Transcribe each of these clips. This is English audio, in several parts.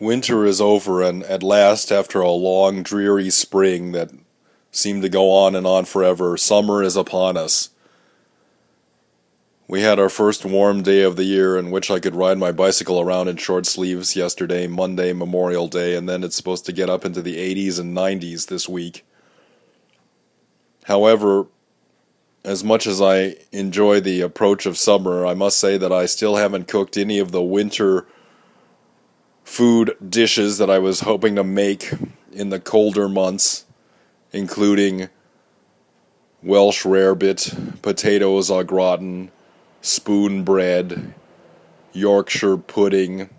Winter is over, and at last, after a long, dreary spring that seemed to go on and on forever, summer is upon us. We had our first warm day of the year in which I could ride my bicycle around in short sleeves yesterday, Monday, Memorial Day, and then it's supposed to get up into the 80s and 90s this week. However, as much as I enjoy the approach of summer, I must say that I still haven't cooked any of the winter food dishes that I was hoping to make in the colder months, including Welsh rarebit, potatoes au gratin, spoon bread, Yorkshire pudding,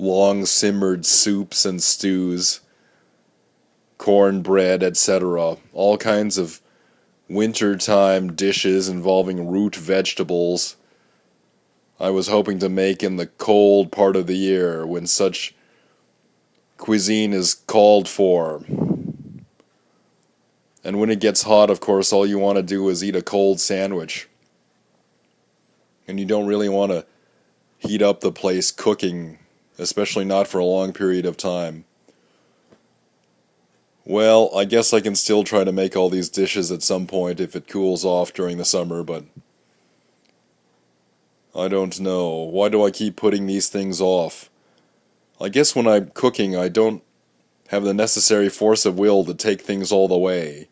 long simmered soups and stews, cornbread, etc. All kinds of wintertime dishes involving root vegetables I was hoping to make in the cold part of the year when such cuisine is called for. And when it gets hot, of course, all you want to do is eat a cold sandwich. And you don't really want to heat up the place cooking, especially not for a long period of time. Well, I guess I can still try to make all these dishes at some point if it cools off during the summer, but I don't know. Why do I keep putting these things off? I guess when I'm cooking, I don't have the necessary force of will to take things all the way.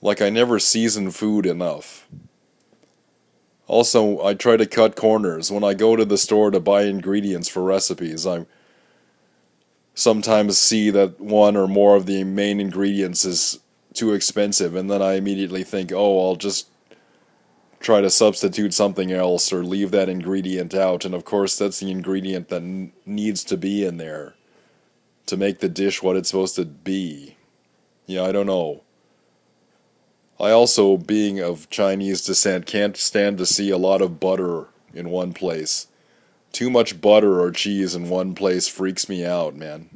Like I never season food enough. Also, I try to cut corners. When I go to the store to buy ingredients for recipes, I sometimes see that one or more of the main ingredients is too expensive, and then I immediately think, oh, I'll just try to substitute something else or leave that ingredient out. And of course, that's the ingredient that n- needs to be in there to make the dish what it's supposed to be. Yeah, I don't know. I also, being of Chinese descent, can't stand to see a lot of butter in one place. Too much butter or cheese in one place freaks me out, man.